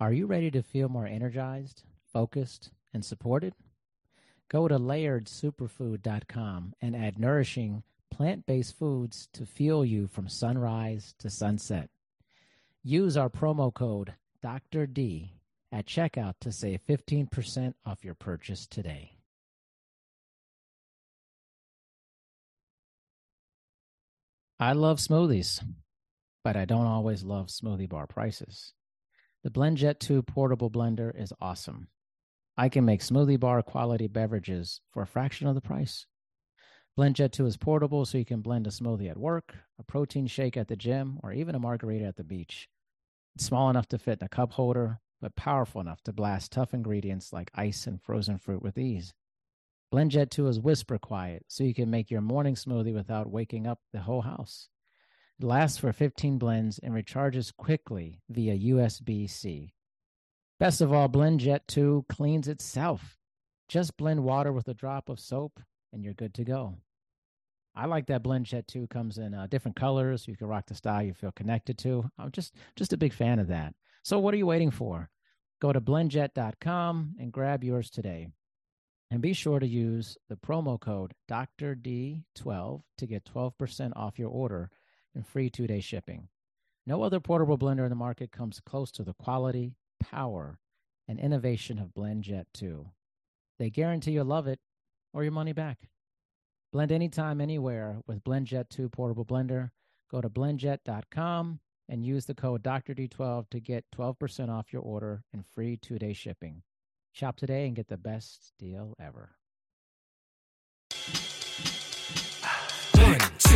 Are you ready to feel more energized, focused, and supported? Go to layeredsuperfood.com and add nourishing plant based foods to fuel you from sunrise to sunset. Use our promo code Dr. D at checkout to save 15% off your purchase today. I love smoothies, but I don't always love smoothie bar prices. The BlendJet 2 portable blender is awesome. I can make smoothie bar quality beverages for a fraction of the price. BlendJet 2 is portable, so you can blend a smoothie at work, a protein shake at the gym, or even a margarita at the beach. It's small enough to fit in a cup holder, but powerful enough to blast tough ingredients like ice and frozen fruit with ease. BlendJet 2 is whisper quiet, so you can make your morning smoothie without waking up the whole house. It lasts for 15 blends and recharges quickly via USB C. Best of all, BlendJet 2 cleans itself. Just blend water with a drop of soap and you're good to go. I like that BlendJet 2 comes in uh, different colors. You can rock the style you feel connected to. I'm just just a big fan of that. So what are you waiting for? Go to blendjet.com and grab yours today. And be sure to use the promo code Dr. D12 to get 12% off your order and free two day shipping. No other portable blender in the market comes close to the quality, power, and innovation of BlendJet 2. They guarantee you'll love it or your money back. Blend anytime, anywhere with BlendJet 2 portable blender. Go to blendjet.com and use the code Dr. D12 to get 12% off your order and free two day shipping. Shop today and get the best deal ever.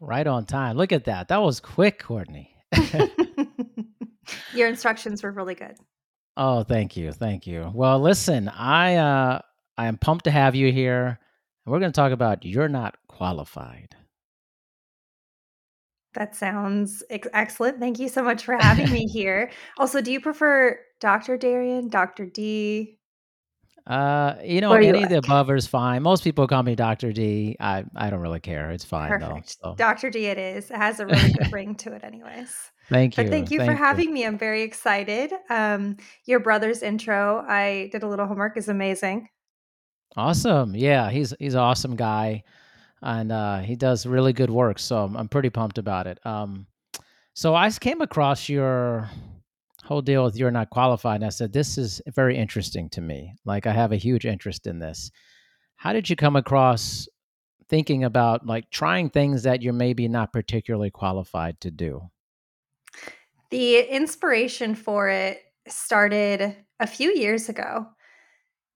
Right on time. Look at that. That was quick, Courtney. Your instructions were really good. Oh, thank you. Thank you. Well, listen, I uh I am pumped to have you here. And we're going to talk about you're not qualified. That sounds ex- excellent. Thank you so much for having me here. Also, do you prefer Dr. Darian, Dr. D? Uh, you know, are you any of the like? above is fine. Most people call me Dr. D. I I don't really care. It's fine though. Perfect. So, Dr. D it is. It has a really good ring to it, anyways. thank But you. thank you for Thank you. having me. I'm very excited. Um, your brother's intro, I did a little homework, is amazing. Awesome. Yeah, he's he's an awesome guy and uh he does really good work. So I'm, I'm pretty pumped about it. Um so I came across your whole deal with you're not qualified and I said this is very interesting to me. Like I have a huge interest in this. How did you come across thinking about like trying things that you're maybe not particularly qualified to do? The inspiration for it started a few years ago.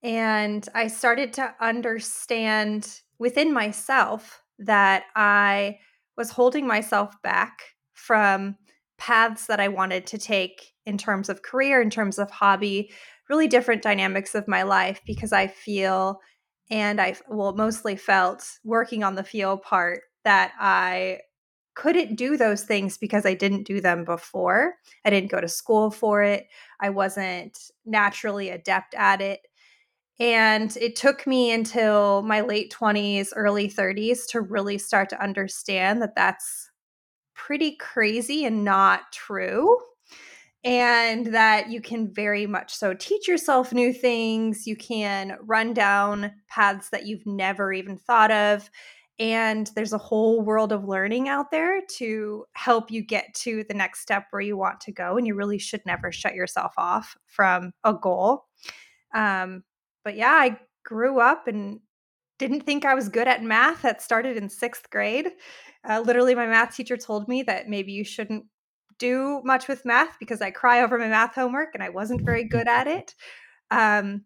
And I started to understand within myself that I was holding myself back from paths that I wanted to take in terms of career, in terms of hobby, really different dynamics of my life because I feel and I well mostly felt working on the feel part that I couldn't do those things because I didn't do them before. I didn't go to school for it. I wasn't naturally adept at it. And it took me until my late 20s, early 30s to really start to understand that that's pretty crazy and not true. And that you can very much so teach yourself new things. You can run down paths that you've never even thought of. And there's a whole world of learning out there to help you get to the next step where you want to go. And you really should never shut yourself off from a goal. Um, but yeah, I grew up and didn't think I was good at math. That started in sixth grade. Uh, literally, my math teacher told me that maybe you shouldn't do much with math because I cry over my math homework and I wasn't very good at it. Um,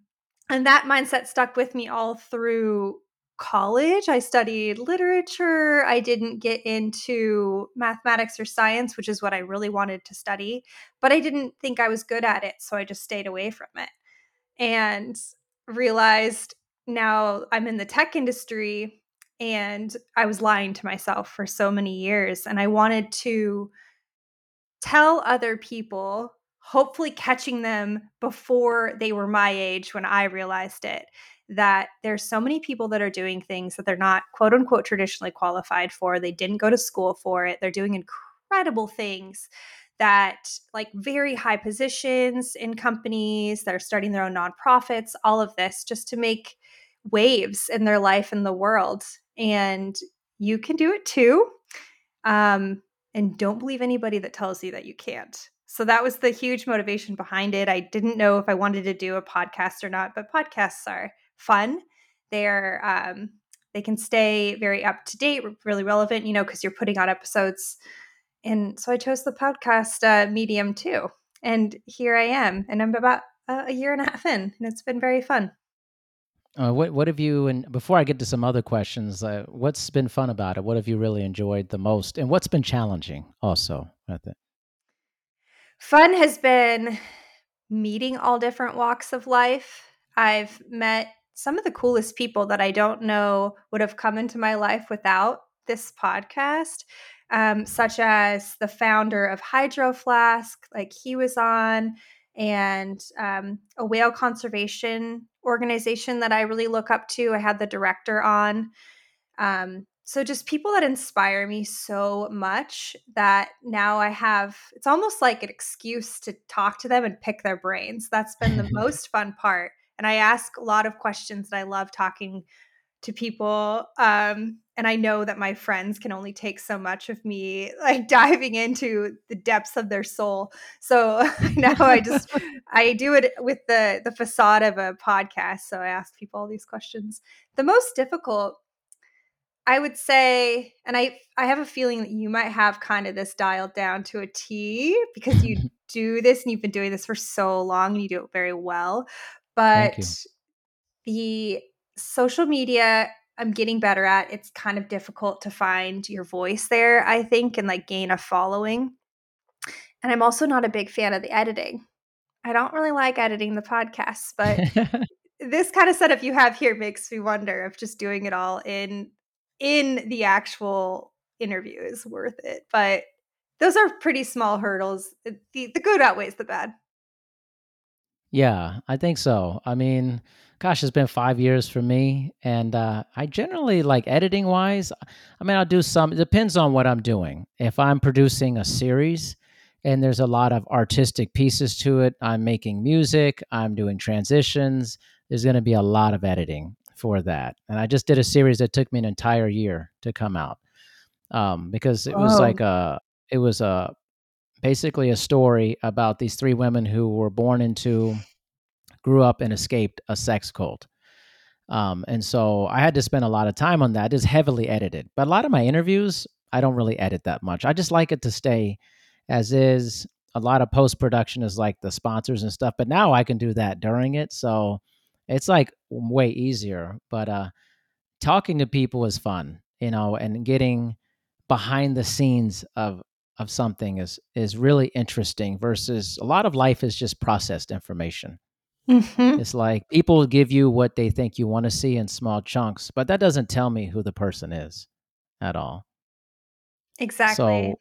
and that mindset stuck with me all through college. I studied literature. I didn't get into mathematics or science, which is what I really wanted to study, but I didn't think I was good at it. So I just stayed away from it and realized now I'm in the tech industry and I was lying to myself for so many years. And I wanted to tell other people, hopefully catching them before they were my age when I realized it, that there's so many people that are doing things that they're not quote unquote traditionally qualified for. They didn't go to school for it. They're doing incredible things that like very high positions in companies that are starting their own nonprofits, all of this just to make waves in their life and the world. And you can do it too. Um, and don't believe anybody that tells you that you can't. So that was the huge motivation behind it. I didn't know if I wanted to do a podcast or not, but podcasts are fun. They're um, they can stay very up to date, really relevant, you know, because you're putting out episodes. And so I chose the podcast uh, medium too. And here I am, and I'm about a year and a half in, and it's been very fun. Uh, what what have you and before I get to some other questions, uh, what's been fun about it? What have you really enjoyed the most, and what's been challenging also with it? Fun has been meeting all different walks of life. I've met some of the coolest people that I don't know would have come into my life without this podcast, um, such as the founder of Hydro Flask, like he was on, and um, a whale conservation organization that I really look up to. I had the director on. Um, so just people that inspire me so much that now I have it's almost like an excuse to talk to them and pick their brains. That's been the most fun part and I ask a lot of questions and I love talking to people. Um, and I know that my friends can only take so much of me like diving into the depths of their soul. So now I just I do it with the the facade of a podcast. So I ask people all these questions. The most difficult I would say, and I I have a feeling that you might have kind of this dialed down to a T because you do this and you've been doing this for so long and you do it very well but the social media I'm getting better at. It's kind of difficult to find your voice there, I think, and like gain a following. And I'm also not a big fan of the editing. I don't really like editing the podcasts, but this kind of setup you have here makes me wonder if just doing it all in in the actual interview is worth it. But those are pretty small hurdles. Uh, the, the good outweighs the bad. Yeah, I think so. I mean, gosh, it's been five years for me, and uh, I generally like editing wise. I mean, I'll do some. It depends on what I'm doing. If I'm producing a series, and there's a lot of artistic pieces to it, I'm making music, I'm doing transitions. There's going to be a lot of editing for that, and I just did a series that took me an entire year to come out um, because it was like a it was a basically a story about these three women who were born into, grew up, and escaped a sex cult. Um, and so I had to spend a lot of time on that. It's heavily edited, but a lot of my interviews, I don't really edit that much. I just like it to stay as is. A lot of post production is like the sponsors and stuff, but now I can do that during it. So it's like way easier. But uh, talking to people is fun, you know, and getting behind the scenes of of something is is really interesting versus a lot of life is just processed information. Mm-hmm. It's like people give you what they think you want to see in small chunks, but that doesn't tell me who the person is at all. Exactly. So,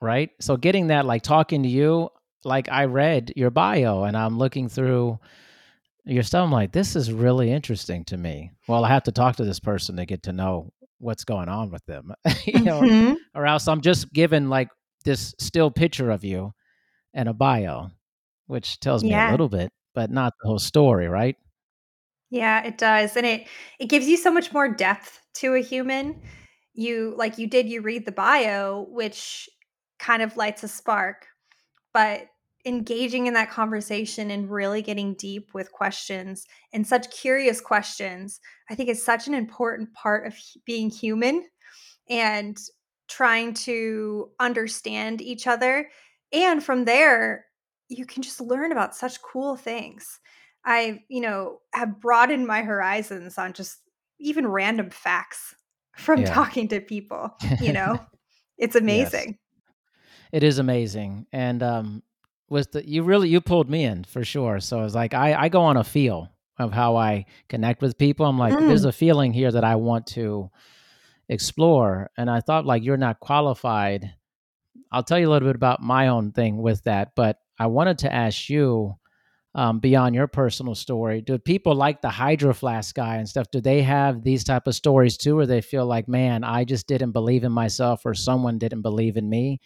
right? So getting that like talking to you, like I read your bio and I'm looking through your stuff. I'm like, this is really interesting to me. Well, I have to talk to this person to get to know what's going on with them, you know, mm-hmm. or else I'm just given like this still picture of you and a bio, which tells me yeah. a little bit, but not the whole story, right? Yeah, it does. And it it gives you so much more depth to a human. You like you did you read the bio, which kind of lights a spark, but engaging in that conversation and really getting deep with questions and such curious questions, I think is such an important part of being human. And trying to understand each other. And from there, you can just learn about such cool things. I, you know, have broadened my horizons on just even random facts from Yeah. talking to people, you know? It's amazing. It is amazing. And um was the you really you pulled me in for sure. So it's like I I go on a feel of how I connect with people. I'm like there's Mm. a feeling here that I want to explore and I thought like you're not qualified. I'll tell you a little bit about my own thing with that, but I wanted to ask you um, beyond your personal story do people like the hydro flask guy and stuff do they have these type of stories too where they feel like man i just didn't believe in myself or someone didn't believe in me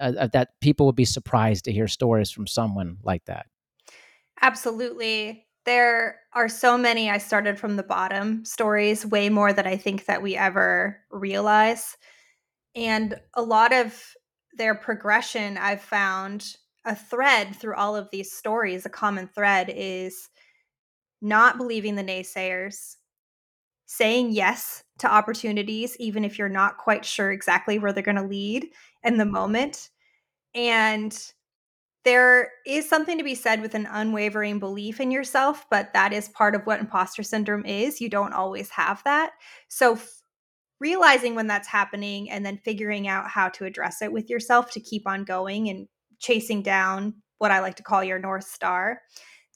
uh, uh, that people would be surprised to hear stories from someone like that Absolutely. There are so many I started from the bottom stories, way more than I think that we ever realize. And a lot of their progression, I've found a thread through all of these stories, a common thread is not believing the naysayers, saying yes to opportunities, even if you're not quite sure exactly where they're going to lead in the moment. And there is something to be said with an unwavering belief in yourself, but that is part of what imposter syndrome is. You don't always have that. So, f- realizing when that's happening and then figuring out how to address it with yourself to keep on going and chasing down what I like to call your North Star.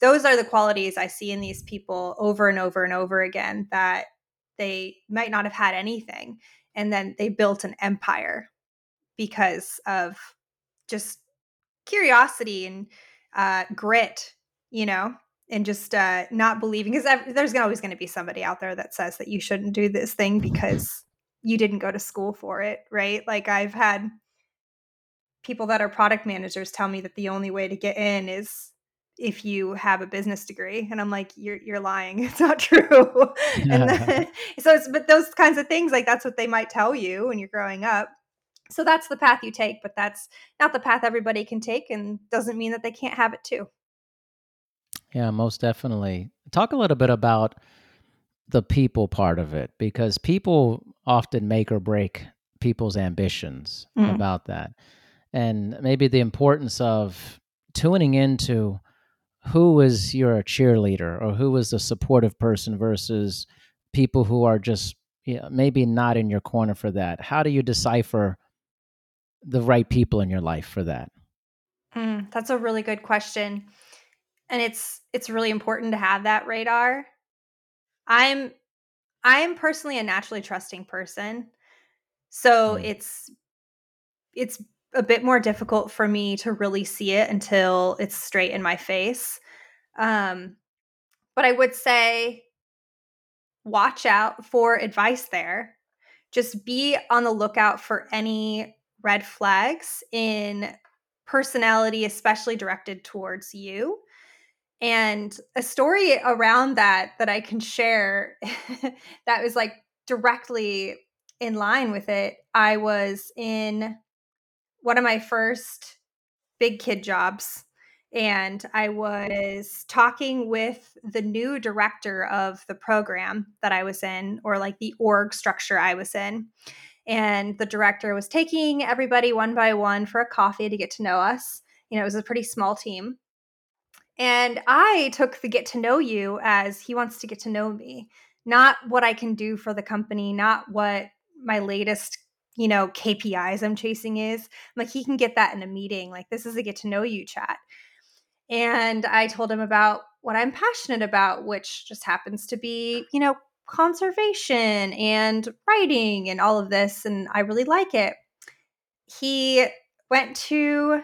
Those are the qualities I see in these people over and over and over again that they might not have had anything. And then they built an empire because of just curiosity and uh, grit, you know, and just uh, not believing because there's always going to be somebody out there that says that you shouldn't do this thing because you didn't go to school for it, right? Like I've had people that are product managers tell me that the only way to get in is if you have a business degree and i'm like you're you're lying it's not true. And then, so it's but those kinds of things like that's what they might tell you when you're growing up. So that's the path you take but that's not the path everybody can take and doesn't mean that they can't have it too. Yeah most definitely. Talk a little bit about the people part of it because people often make or break people's ambitions Mm. about that and maybe the importance of tuning into who is your cheerleader or who is the supportive person versus people who are just you know, maybe not in your corner for that. How do you decipher the right people in your life for that? Mm, that's a really good question. And it's it's really important to have that radar. I'm i'm personally a naturally trusting person. So Mm. it's it's a bit more difficult for me to really see it until it's straight in my face um but i would say watch out for advice there just be on the lookout for any red flags in personality especially directed towards you and a story around that that I can share that was like directly in line with it. I was in one of my first big kid jobs and I was talking with the new director of the program that I was in or like the org structure I was in. And the director was taking everybody one by one for a coffee to get to know us. You know, it was a pretty small team. And I took the get to know you as he wants to get to know me, not what I can do for the company, not what my latest, you know, KPIs I'm chasing is. I'm like, he can get that in a meeting. Like, this is a get to know you chat. And I told him about what I'm passionate about, which just happens to be, you know, conservation and writing and all of this. And I really like it. He went to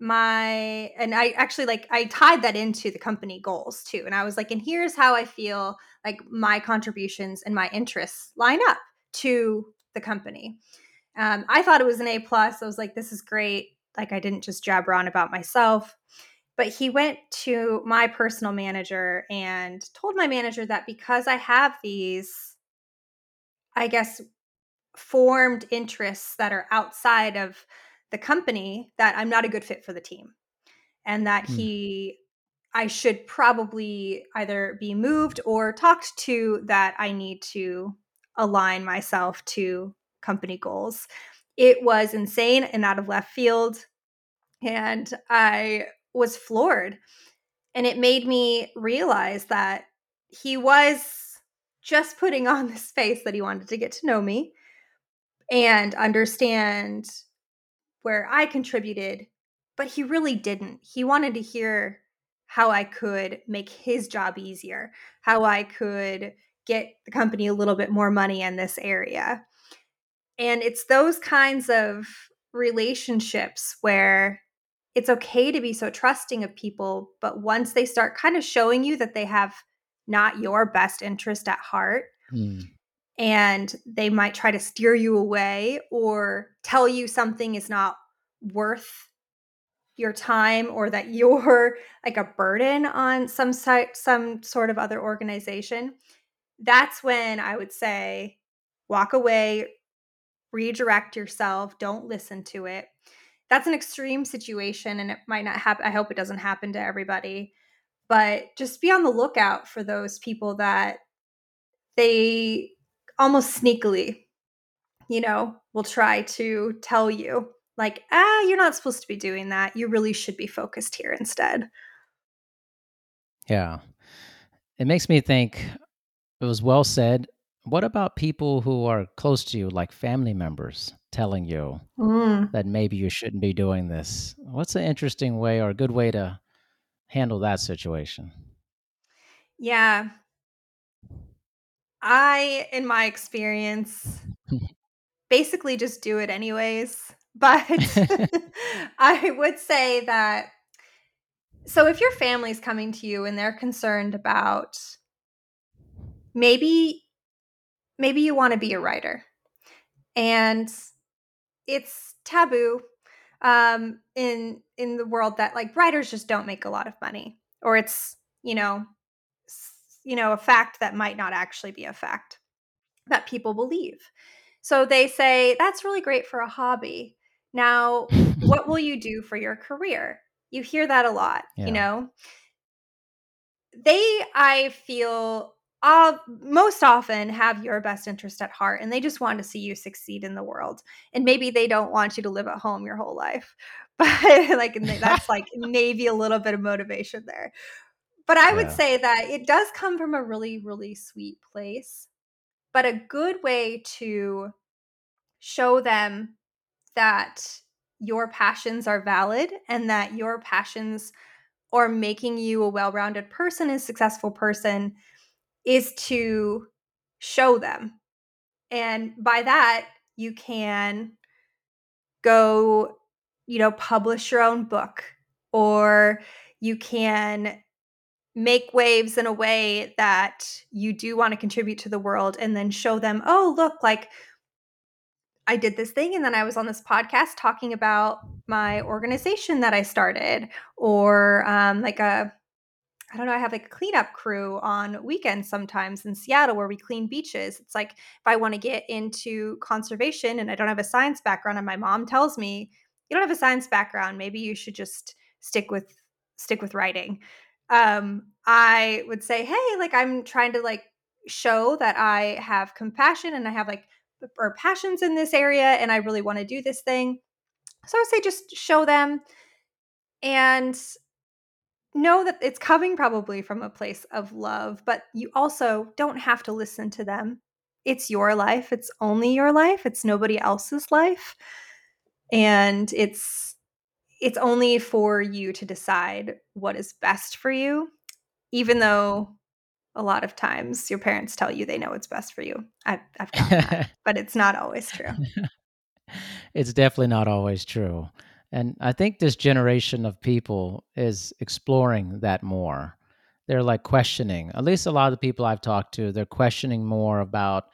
my and I actually like I tied that into the company goals too. And I was like, and here's how I feel like my contributions and my interests line up to the company. Um, I thought it was an A plus. I was like, this is great. Like I didn't just jabber on about myself. But he went to my personal manager and told my manager that because I have these, I guess, formed interests that are outside of the company, that I'm not a good fit for the team and that Hmm. he I should probably either be moved or talked to that I need to align myself to company goals. It was insane and out of left field and I was floored and it made me realize that he was just putting on this face that he wanted to get to know me and understand where I contributed, but he really didn't. He wanted to hear how I could make his job easier, how I could get the company a little bit more money in this area. And it's those kinds of relationships where it's okay to be so trusting of people, but once they start kind of showing you that they have not your best interest at heart, mm. and they might try to steer you away or tell you something is not worth your time or that you're like a burden on some site some sort of other organization that's when i would say walk away redirect yourself don't listen to it. That's an extreme situation and it might not happen i hope it doesn't happen to everybody but just be on the lookout for those people that they almost sneakily you know will try to tell you like ah you're not supposed to be doing that. You really should be focused here instead. Yeah. It makes me think it was well said. What about people who are close to you like family members telling you mm. that maybe you shouldn't be doing this? What's an interesting way or a good way to handle that situation? Yeah. I in my experience basically just do it anyways but I would say that so if your family's coming to you and they're concerned about maybe maybe you want to be a writer and it's taboo um in in the world that like writers just don't make a lot of money or it's you know you know a fact that might not actually be a fact that people believe so they say that's really great for a hobby now, what will you do for your career? You hear that a lot, yeah. you know? They, I feel, uh, most often have your best interest at heart and they just want to see you succeed in the world. And maybe they don't want you to live at home your whole life. But like that's like maybe a little bit of motivation there. But I would yeah. say that it does come from a really, really sweet place. But a good way to show them that your passions are valid and that your passions are making you a well rounded person, a successful person, is to show them. And by that, you can go, you know, publish your own book or you can make waves in a way that you do want to contribute to the world and then show them, oh, look, like I did this thing and then I was on this podcast talking about my organization that I started or um, like a I don't know, I have like a cleanup crew on weekends sometimes in Seattle where we clean beaches. It's like if I want to get into conservation and I don't have a science background and my mom tells me, you don't have a science background, maybe you should just stick with stick with writing. Um, I would say, hey, like I'm trying to like show that I have compassion and I have like or passions in this area and I really want to do this thing. So I would say just show them and know that it's coming probably from a place of love, but you also don't have to listen to them. It's your life. It's only your life. It's nobody else's life. And it's it's only for you to decide what is best for you, even though a lot of times your parents tell you they know what's best for you. I've, I've that, but it's not always true. it's definitely not always true. And I think this generation of people is exploring that more. They're like questioning, at least a lot of the people I've talked to, they're questioning more about,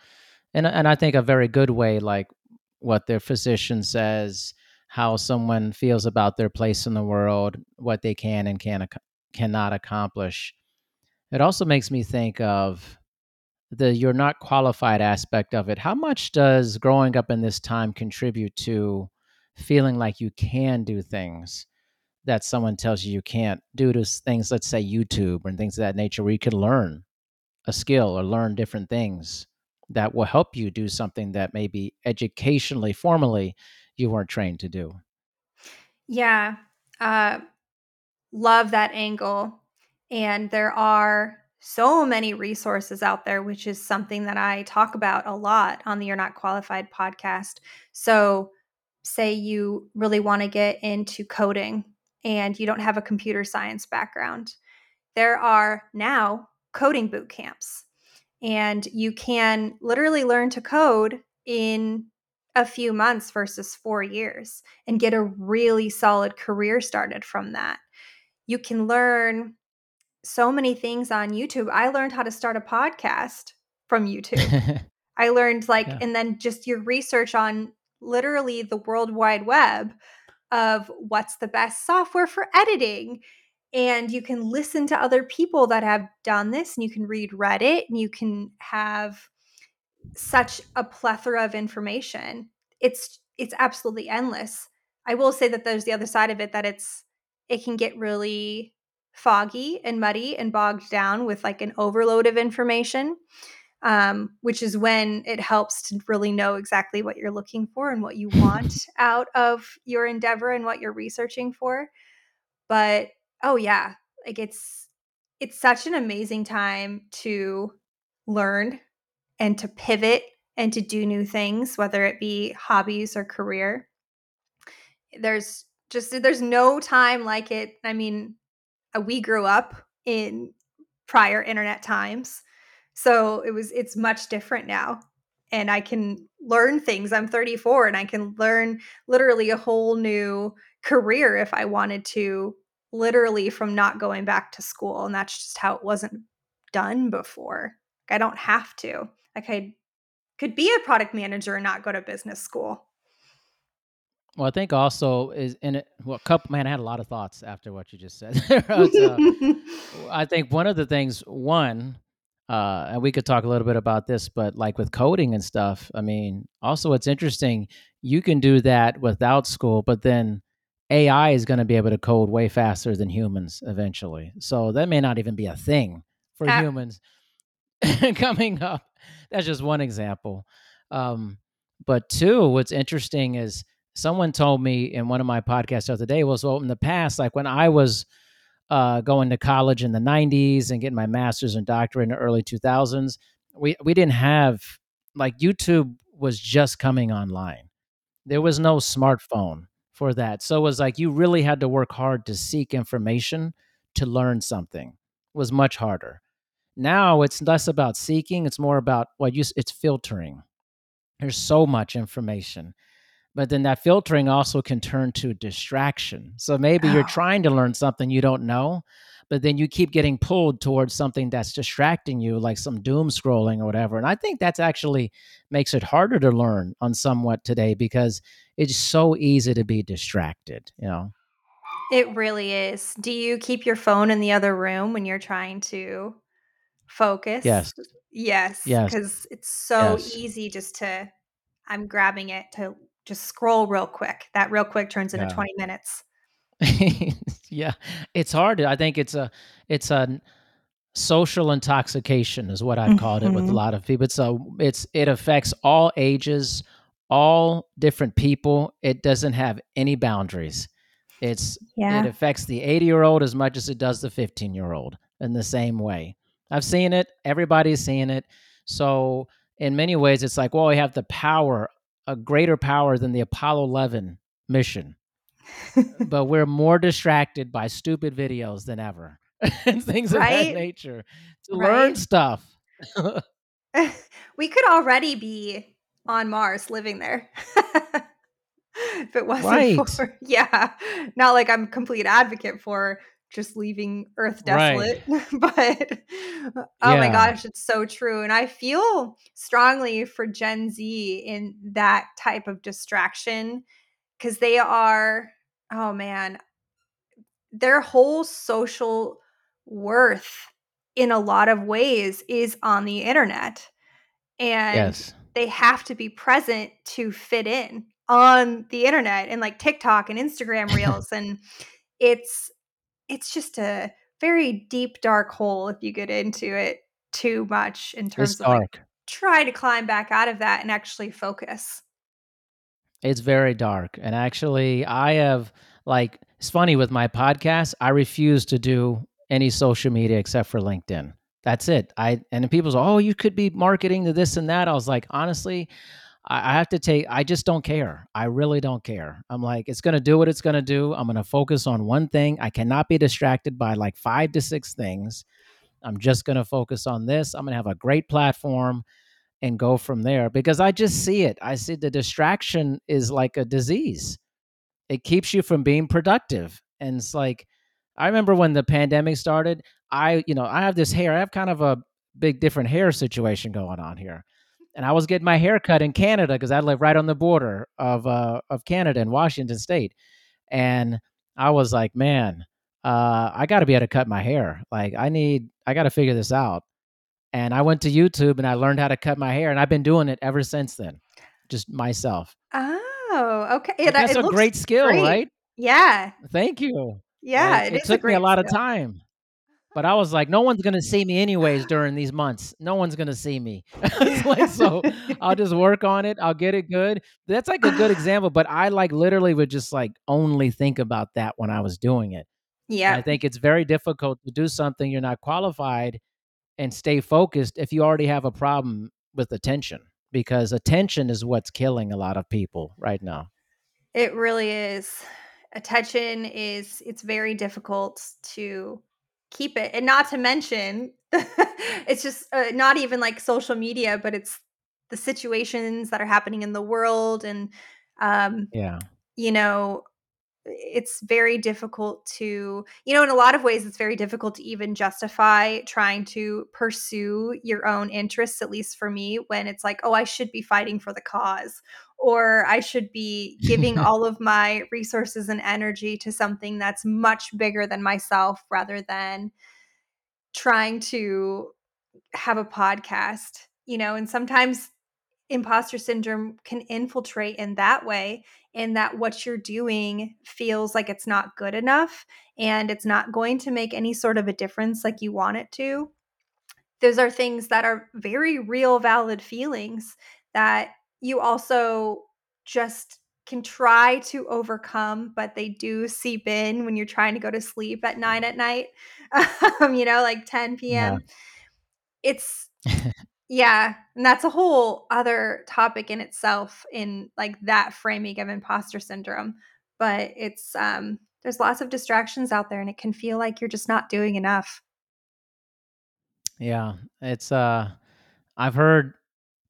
and, and I think a very good way, like what their physician says, how someone feels about their place in the world, what they can and can, cannot accomplish it also makes me think of the you're not qualified aspect of it. How much does growing up in this time contribute to feeling like you can do things that someone tells you you can't do to things, let's say YouTube and things of that nature, where you can learn a skill or learn different things that will help you do something that maybe educationally, formally, you weren't trained to do? Yeah. Uh, love that angle and there are so many resources out there, which is something that I talk about a lot on the You're Not Qualified podcast. So, say you really want to get into coding and you don't have a computer science background, there are now coding boot camps. And you can literally learn to code in a few months versus four years and get a really solid career started from that. You can learn so many things on YouTube. I learned how to start a podcast from YouTube. I learned like, yeah. and then just your research on literally the World Wide Web of what's the best software for editing. And you can listen to other people that have done this, and you can read Reddit, and you can have such a plethora of information. It's it's absolutely endless. I will say that there's the other side of it that it's it can get really foggy and muddy and bogged down with like an overload of information, um, which is when it helps to really know exactly what you're looking for and what you want out of your endeavor and what you're researching for. But oh yeah, like it's it's such an amazing time to learn and to pivot and to do new things, whether it be hobbies or career. There's just there's no time like it. I mean, uh, we grew up in prior internet times. So it was it's much different now. And I can learn things. I'm 34 and I can learn literally a whole new career if I wanted to, literally from not going back to school. And that's just how it wasn't done before. I don't have to. Like I could be a product manager and not go to business school. Well, I think also is in it. Well, couple man, I had a lot of thoughts after what you just said. uh, I think one of the things, one, uh, and we could talk a little bit about this, but like with coding and stuff, I mean, also it's interesting. You can do that without school, but then AI is going to be able to code way faster than humans eventually. So that may not even be a thing for uh- humans coming up. That's just one example. Um, but two, what's interesting is someone told me in one of my podcasts the other day was well in the past like when i was uh, going to college in the 90s and getting my master's and doctorate in the early 2000s we, we didn't have like youtube was just coming online. There was no smartphone for that. So it was like you really had to work hard to seek information to learn something. It was much harder. Now it's less about seeking it's more about what well, you it's filtering. There's so much information but then that filtering also can turn to distraction. So maybe you're trying to learn something you don't know, but then you keep getting pulled towards something that's distracting you, like some doom scrolling or whatever. And I think that's actually makes it harder to learn on somewhat today because it's so easy to be distracted, you know. It really is. Do you keep your phone in the other room when you're trying to focus? Yes. Yes. Yes. Because it's so yes. easy just to I'm grabbing it to just scroll real quick. That real quick turns into yeah. 20 minutes. yeah. It's hard. I think it's a it's a social intoxication is what I've called it with a mm-hmm. lot of people. It's a it's it affects all ages, all different people. It doesn't have any boundaries. It's yeah. it affects the 80 year old as much as it does the 15 year old in the same way. I've seen it. Everybody's seeing it. So in many ways, it's like, well, we have the power a greater power than the Apollo 11 mission. but we're more distracted by stupid videos than ever and things right? of that nature to right? learn stuff. we could already be on Mars living there. if it wasn't right. for yeah, not like I'm complete advocate for just leaving Earth desolate. Right. but uh, oh yeah. my gosh, it's so true. And I feel strongly for Gen Z in that type of distraction because they are, oh man, their whole social worth in a lot of ways is on the internet. And yes. they have to be present to fit in on the internet and like TikTok and Instagram reels. and it's it's just a very deep dark hole if you get into it too much in terms it's of like try to climb back out of that and actually focus. It's very dark. And actually I have like it's funny with my podcast, I refuse to do any social media except for LinkedIn That's it. I and people say, "Oh, you could be marketing to this and that." I was like, honestly, I, I have to take. I just don't care. I really don't care. I'm like, it's gonna do what it's gonna do. I'm gonna focus on one thing. I cannot be distracted by like five to six things. I'm just gonna focus on this. I'm gonna have a great platform and go from there because I just see it. I see the distraction is like a disease. It keeps you from being productive. And it's like, I remember when the pandemic started, I, you know, I have this hair, I have kind of a big different hair situation going on here. And I was getting my hair cut in Canada because I live right on the border of uh, of Canada and Washington State. And I was like, man, uh, I got to be able to cut my hair. Like, I need, I got to figure this out. And I went to YouTube and I learned how to cut my hair, and I've been doing it ever since then, just myself. Oh, okay. That that's a great skill, great. right? Yeah. Thank you. Yeah, Like, it it took me a lot of time, but I was like, no one's gonna see me anyways during these months. No one's gonna see me. Like, so I'll just work on it. I'll get it good. That's like a good example, but I like literally would just like only think about that when I was doing it. And I think it's very difficult to do something you're not qualified and stay focused if you already have a problem with attention because attention is what's killing a lot of people right now. It really is. Attention is it's very difficult to keep it. And not to mention it's just uh, not even like social media, but it's the situations that are happening in the world and um Yeah. you know it's very difficult to you know in a lot of ways it's very difficult to even justify trying to pursue your own interests at least for me when it's like oh i should be fighting for the cause or i should be giving all of my resources and energy to something that's much bigger than myself rather than trying to have a podcast you know and sometimes imposter syndrome can infiltrate in that way in that what you're doing feels like it's not good enough and it's not going to make any sort of a difference like you want it to those are things that are very real valid feelings that you also just can try to overcome but they do seep in when you're trying to go to sleep at 9 at night um, you know like 10 Yeah. p.m it's yeah, and that's a whole other topic in itself in like that framing of imposter syndrome. But it's um there's lots of distractions out there and it can feel like you're just not doing enough. Yeah. It's uh I've heard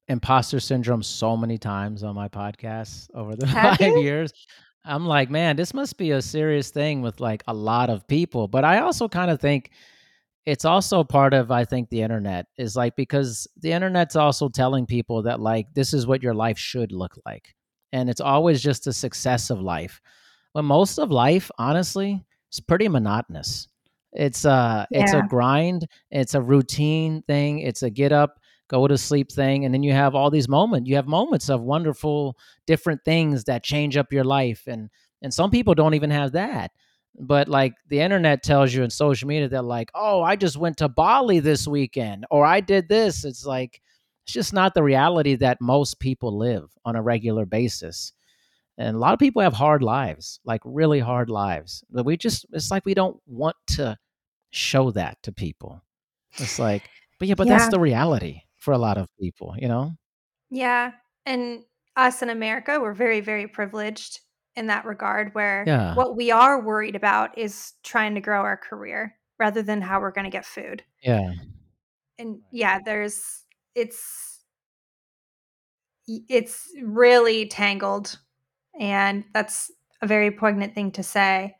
imposter syndrome so many times on my podcast over the Have 5 you? years. I'm like, "Man, this must be a serious thing with, like, a lot of people." But I also kinda think it's also part of, I think, the internet is, like because the internet's also telling people that, like, this is what your life should look like, and it's always just a success of life. When most of life, honestly, is pretty monotonous. It's a it's a grind, it's a routine thing, it's a get up, go to sleep thing, and then you have all these moments. You have moments of wonderful different things that change up your life, and and some people don't even have that. But like the internet tells you in social media that like, oh, I just went to Bali this weekend, or I did this. It's like it's just not the reality that most people live on a regular basis. And a lot of people have hard lives, like really hard lives. But we just it's like we don't want to show that to people. It's like, but yeah, but that's the reality for a lot of people, you know? Yeah. And us in America, we're very, very privileged in that regard where Yeah. what we are worried about is trying to grow our career rather than how we're going to get food. Yeah. And yeah, there's it's it's really tangled and that's a very poignant thing to say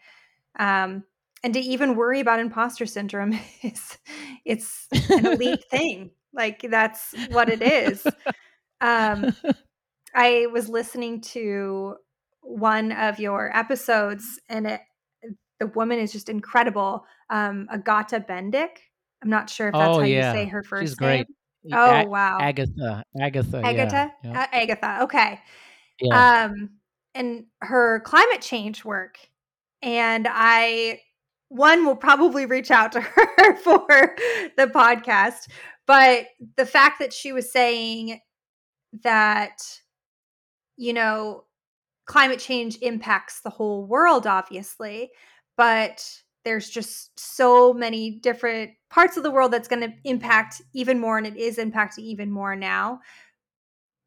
um, and to even worry about imposter syndrome is it's an elite thing like that's what it is um, i was listening to one of your episodes and it the woman is just incredible um, agata bendick i'm not sure if that's Oh how you say yeah. her She's first name great. Oh A- wow Agatha. Agatha, yeah. Agatha? Yeah. Uh, Agatha, okay. Yeah. Um, and her climate change work. And I, one will probably reach out to her for the podcast. But the fact that she was saying that, you know, climate change impacts the whole world, obviously, but there's just so many different parts of the world that's going to impact even more and it is impacting even more now.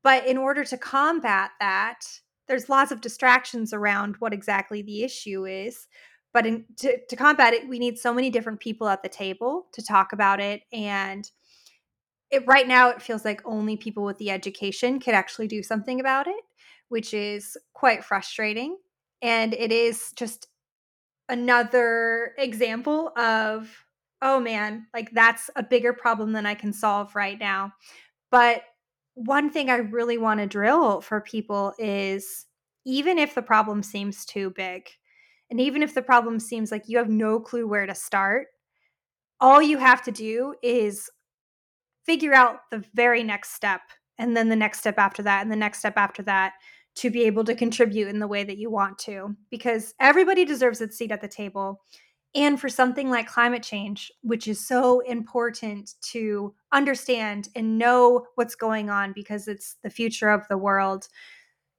But in order to combat that there's lots of distractions around what exactly the issue is but in, to, to combat it we need so many different people at the table to talk about it and it right now it feels like only people with the education could actually do something about it which is quite frustrating and it is just another example of oh man like that's a bigger problem than i can solve right now. But one thing i really want to drill for people is even if the problem seems too big and even if the problem seems like you have no clue where to start all you have to do is figure out the very next step and then the next step after that and the next step after that to be able to contribute in the way that you want to because everybody deserves its seat at the table. And for something like climate change which is so important to understand and know what's going on because it's the future of the world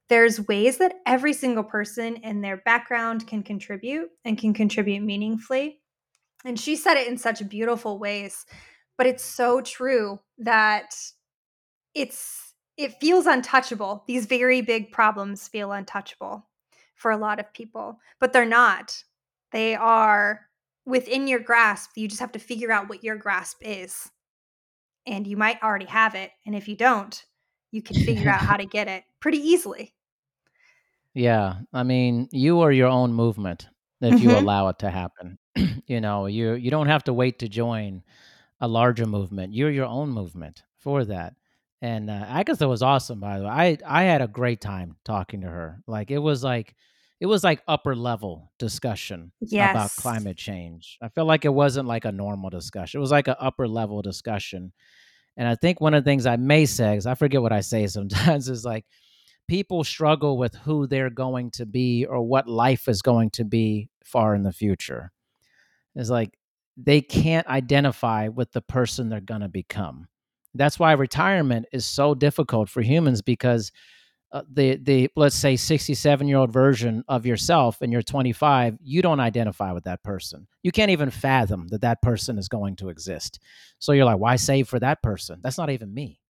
there's ways that every single person in their background can contribute and can contribute meaningfully. And she said it in such beautiful ways but it's so true that it's it feels untouchable. These very big problems feel untouchable for a lot of people, but they're not. They are within your grasp. You just have to figure out what your grasp is. And you might already have it. And if you don't, you can figure out how to get it pretty easily. Yeah. I mean, you are your own movement if mm-hmm. you allow it to happen. you know, you you don't have to wait to join a larger movement. You're your own movement for that and uh, Agatha was awesome. By the way, I I had a great time talking to her. Like it was like it was like upper level discussion yes. about climate change. I felt like it wasn't like a normal discussion. It was like an upper level discussion. And I think one of the things I may say, is I forget what I say sometimes, is like people struggle with who they're going to be or what life is going to be far in the future. It's like they can't identify with the person they're going to become. That's why retirement is so difficult for humans because uh, the the let's say 67 year old version of yourself and you're 25 you don't identify with that person. You can't even fathom that that person is going to exist. So you're like why save for that person? That's not even me.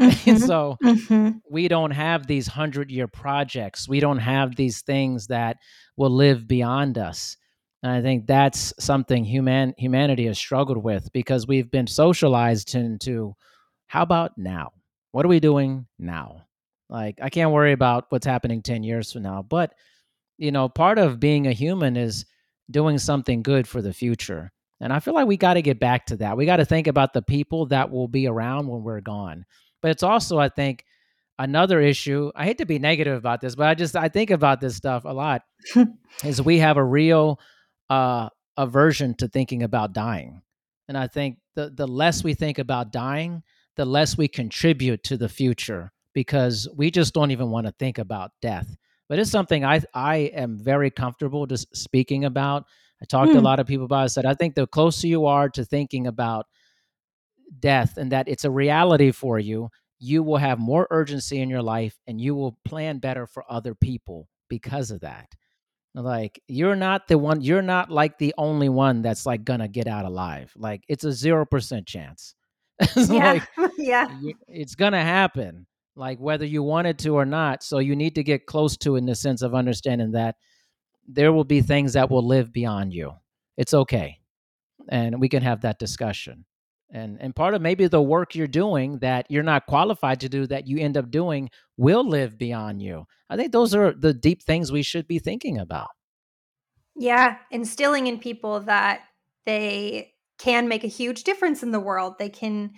Mm-hmm. so mm-hmm. we don't have these 100 year projects. We don't have these things that will live beyond us. And i think that's something human humanity has struggled with because we've been socialized into how about now? What are we doing now? Like, I can't worry about what's happening 10 years from now. But, you know, part of being a human is doing something good for the future. And I feel like we got to get back to that. We got to think about the people that will be around when we're gone. But it's also, I think, another issue. I hate to be negative about this, but I just I think about this stuff a lot. is we have a real uh, aversion to thinking about dying, and I think the the less we think about dying, the less we contribute to the future because we just don't even want to think about death. But it's something I I am very comfortable just speaking about. I talked mm. to a hmm. lot of people about. It, I said I think the closer you are to thinking about death and that it's a reality for you, you will have more urgency in your life and you will plan better for other people because of that. Like you're not the one. You're not like the only one that's like gonna get out alive. Like it's a zero percent chance. yeah. like, yeah. It's going to happen, like whether you want it to or not. So you need to get close to in the sense of understanding that there will be things that will live beyond you. It's okay. And we can have that discussion. And and part of maybe the work you're doing that you're not qualified to do that you end up doing will live beyond you. I think those are the deep things we should be thinking about. Yeah, instilling in people that they can make a huge difference in the world. They can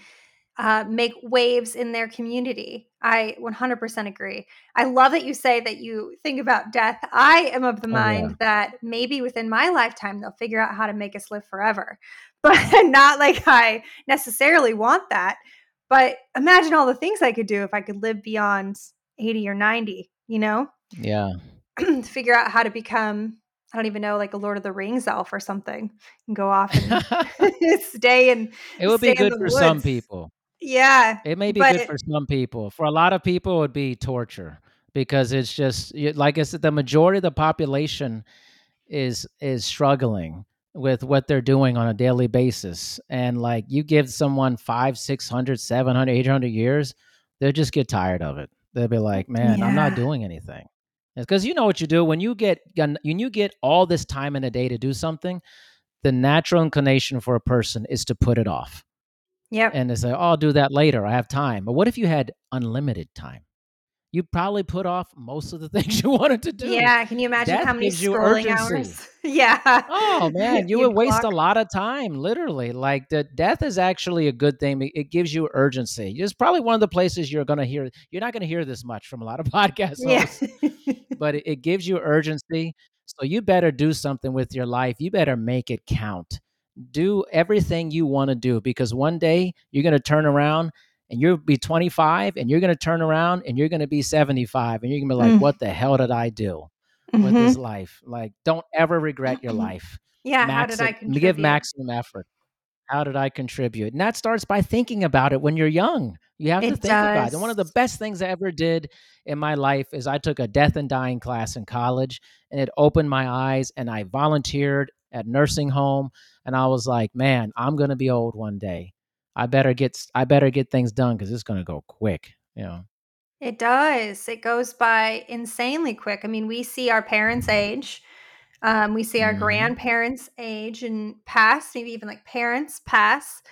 uh, make waves in their community. I 100% agree. I love that you say that you think about death. I am of the oh, mind yeah. that maybe within my lifetime, they'll figure out how to make us live forever, but not like I necessarily want that. But imagine all the things I could do if I could live beyond 80 or 90, you know? Yeah. figure out how to become I don't even know, like a Lord of the Rings elf or something, and go off and stay and. It would be good for woods. some people. Yeah, it may be good it, for some people. For a lot of people, it would be torture because it's just like I said, the majority of the population is is struggling, with what they're doing on a daily basis and like you give someone five six hundred seven hundred eight hundred years they'll just get tired of it they'll be like man i'm not doing anything because you know what you do when you get when you get all this time in a day to do something the natural inclination for a person is to put it off. Yep. and to say oh i'll do that later i have time. But what if you had unlimited time you probably put off most of the things you wanted to do Yeah. Can you imagine That how many you scrolling hours? yeah. Oh man, you You'd would waste a lot of time, literally. Like the death is actually a good thing. It gives you urgency. It's probably one of the places you're gonna hear. You're not gonna hear this much from a lot of podcast Yeah. but it, it gives you urgency. So you better do something with your life. You better make it count. Do everything you want to do because one day you're gonna turn around and you'll be 25 and you're gonna turn around and you're gonna be 75 and you're gonna be like, Mm. what the hell did I do? with Mhm. this life. Like, don't ever regret your life. Yeah. How did I contribute? give maximum effort. How did I contribute? And that starts by thinking about it when you're young. You have to It think about it. And one of the best things I ever did in my life is I took a death and dying class in college and it opened my eyes and I volunteered at nursing home and I was like, man, I'm going to be old one day. I better get I better get things done cuz it's going to go quick, you know. It does. It goes by insanely quick. I mean, we see our parents age. Um, we see our Mhm. grandparents age and pass, maybe even like parents pass.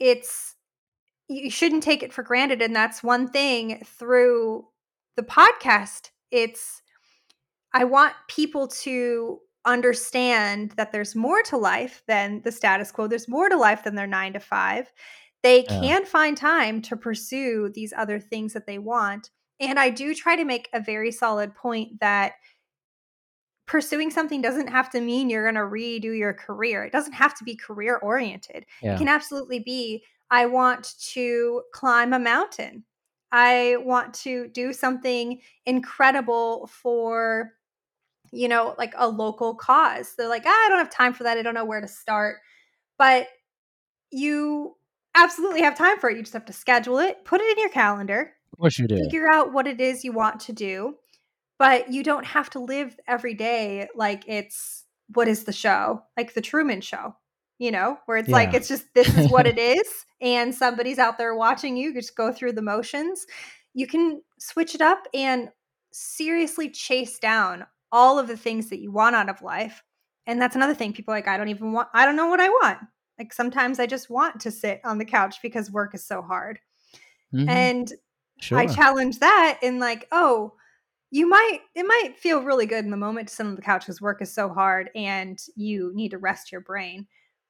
It's you shouldn't take it for granted. And that's one thing through the podcast. It's I want people to understand that there's more to life than the status quo. There's more to life than their nine to five. They Yeah. can find time to pursue these other things that they want. And I do try to make a very solid point that pursuing something doesn't have to mean you're going to redo your career. It doesn't have to be career oriented. Yeah. It can absolutely be I want to climb a mountain. I want to do something incredible for you know, like a local cause. They're like, ah, I don't have time for that. I don't know where to start. But you absolutely have time for it. You just have to schedule it, put it in your calendar, Of course you do. figure out what it is you want to do. But you don't have to live every day like it's what is the show? Like the Truman Show, you know, where it's like it's just this is what it is, and somebody's out there watching you just go through the motions. You can switch it up and seriously chase down all of the things that you want out of life. And that's another thing. People are like, I don't even want, I don't know what I want. Like sometimes I just want to sit on the couch because work is so hard. Mhm. And sure. I challenge that in like, oh, you might it might feel really good in the moment to sit on the couch because work is so hard and you need to rest your brain.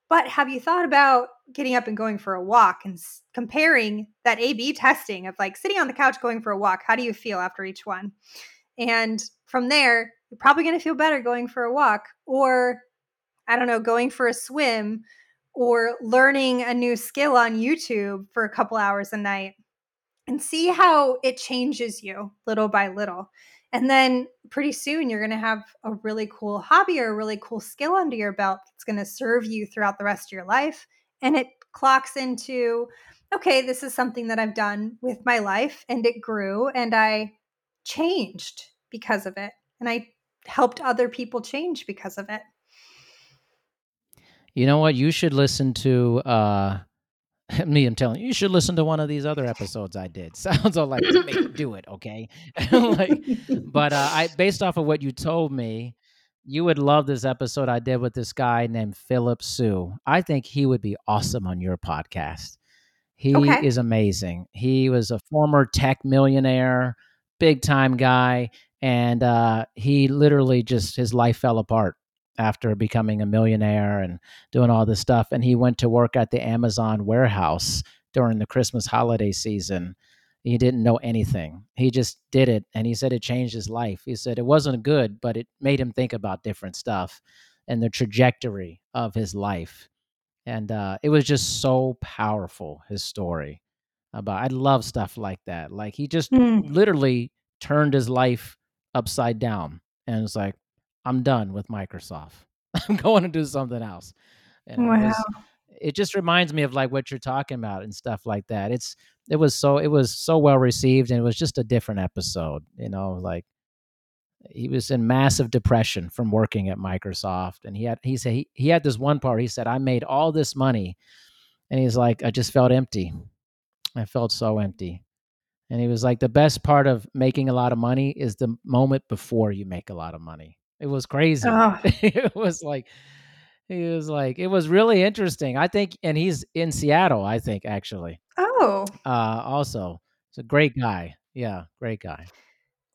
But have you thought about getting up and going for a walk and s- comparing that A/B testing of like sitting on the couch going for a walk? How do you feel after each one? And from there, you're probably going to feel better going for a walk or I don't know, going for a swim or learning a new skill on YouTube for a couple hours a night and see how it changes you little by little. And then pretty soon you're going to have a really cool hobby or a really cool skill under your belt that's going to serve you throughout the rest of your life. And it clocks into, okay, this is something that I've done with my life and it grew and I changed because of it. And I helped other people change because of it. You know what? You should listen to uh me. I'm telling you, you should listen to one of these other episodes I did. Sounds all like make, do it, okay? like, but uh, I based off of what you told me, you would love this episode I did with this guy named Philip Su. I think he would be awesome on your podcast. He Okay. is amazing. He was a former tech millionaire, big time guy, and uh, he literally just his life fell apart after becoming a millionaire and doing all this stuff. And he went to work at the Amazon warehouse during the Christmas holiday season. He didn't know anything. He just did it, and he said it changed his life. He said it wasn't good, but it made him think about different stuff and the trajectory of his life and uh, it was just so powerful his story about i love stuff like that like he just Mm. literally turned his life upside down and it's like i'm done with microsoft i'm going to do something else you know, it, was- it just reminds me of like what you're talking about and stuff like that it's it was so it was so well received and it was just a different episode you know like he was in massive depression from working at Microsoft. And he had he said he, he had this one part. He said, I made all this money. And he's like, I just felt empty. I felt so empty. And he was like, the best part of making a lot of money is the moment before you make a lot of money. It was crazy. Oh. it was like he was like, it was really interesting. I think, and he's in Seattle, I think, actually. Oh. Uh, also, it's a great guy. Yeah, great guy.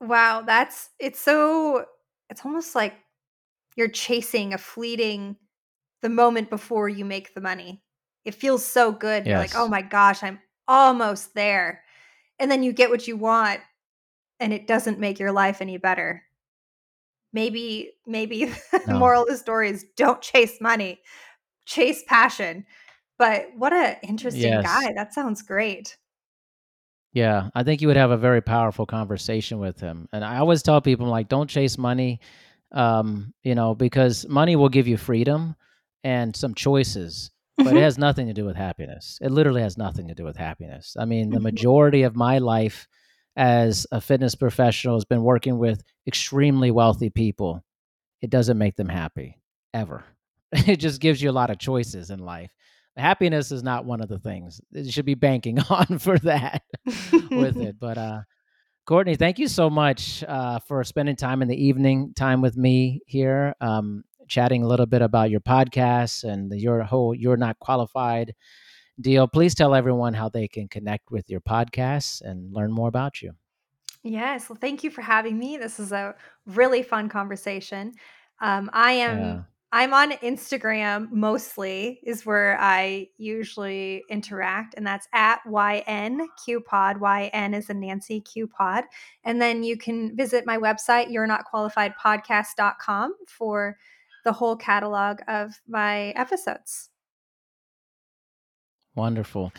Wow, that's it's so it's almost like you're chasing a fleeting the moment before you make the money. It feels so good. You're like, "Oh my gosh, I'm almost there." And then you get what you want and it doesn't make your life any better. Maybe maybe the moral of the story is don't chase money, chase passion. But what a interesting Yes. guy. That sounds great. Yeah, I think you would have a very powerful conversation with him. And I always tell people like don't chase money um, you know, because money will give you freedom and some choices, but it Mhm. has nothing to do with happiness. It literally has nothing to do with happiness. I mean, the Mhm. majority of my life as a fitness professional has been working with extremely wealthy people. It doesn't make them happy ever. It just gives you a lot of choices in life. Happiness is not one of the things. You should be banking on for that with it. But uh Courtney, thank you so much uh, for spending time in the evening time with me here, um, chatting a little bit about your podcast and your whole "You're Not Qualified" deal. Please tell everyone how they can connect with your podcast and learn more about you. Yes. Well, thank you for having me. This is a really fun conversation. Um, I am Yeah, I'm on Instagram mostly is where I usually interact, and that's at YNQPod. YN is a Nancy Q Pod. And then you can visit my website, you're not qualified podcast.com for the whole catalog of my episodes. wonderful.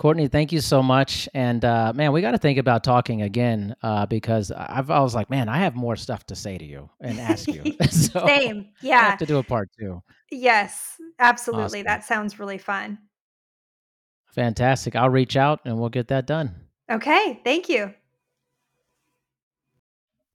Courtney, thank you so much. And uh, man, we got to think about talking again uh, because I've I was like, man, I have more stuff to say to you and ask you. so Same. Yeah. I have to do a part two. Yes. Absolutely. Awesome. That sounds really fun. Fantastic. I'll reach out and we'll get that done. Okay. Thank you.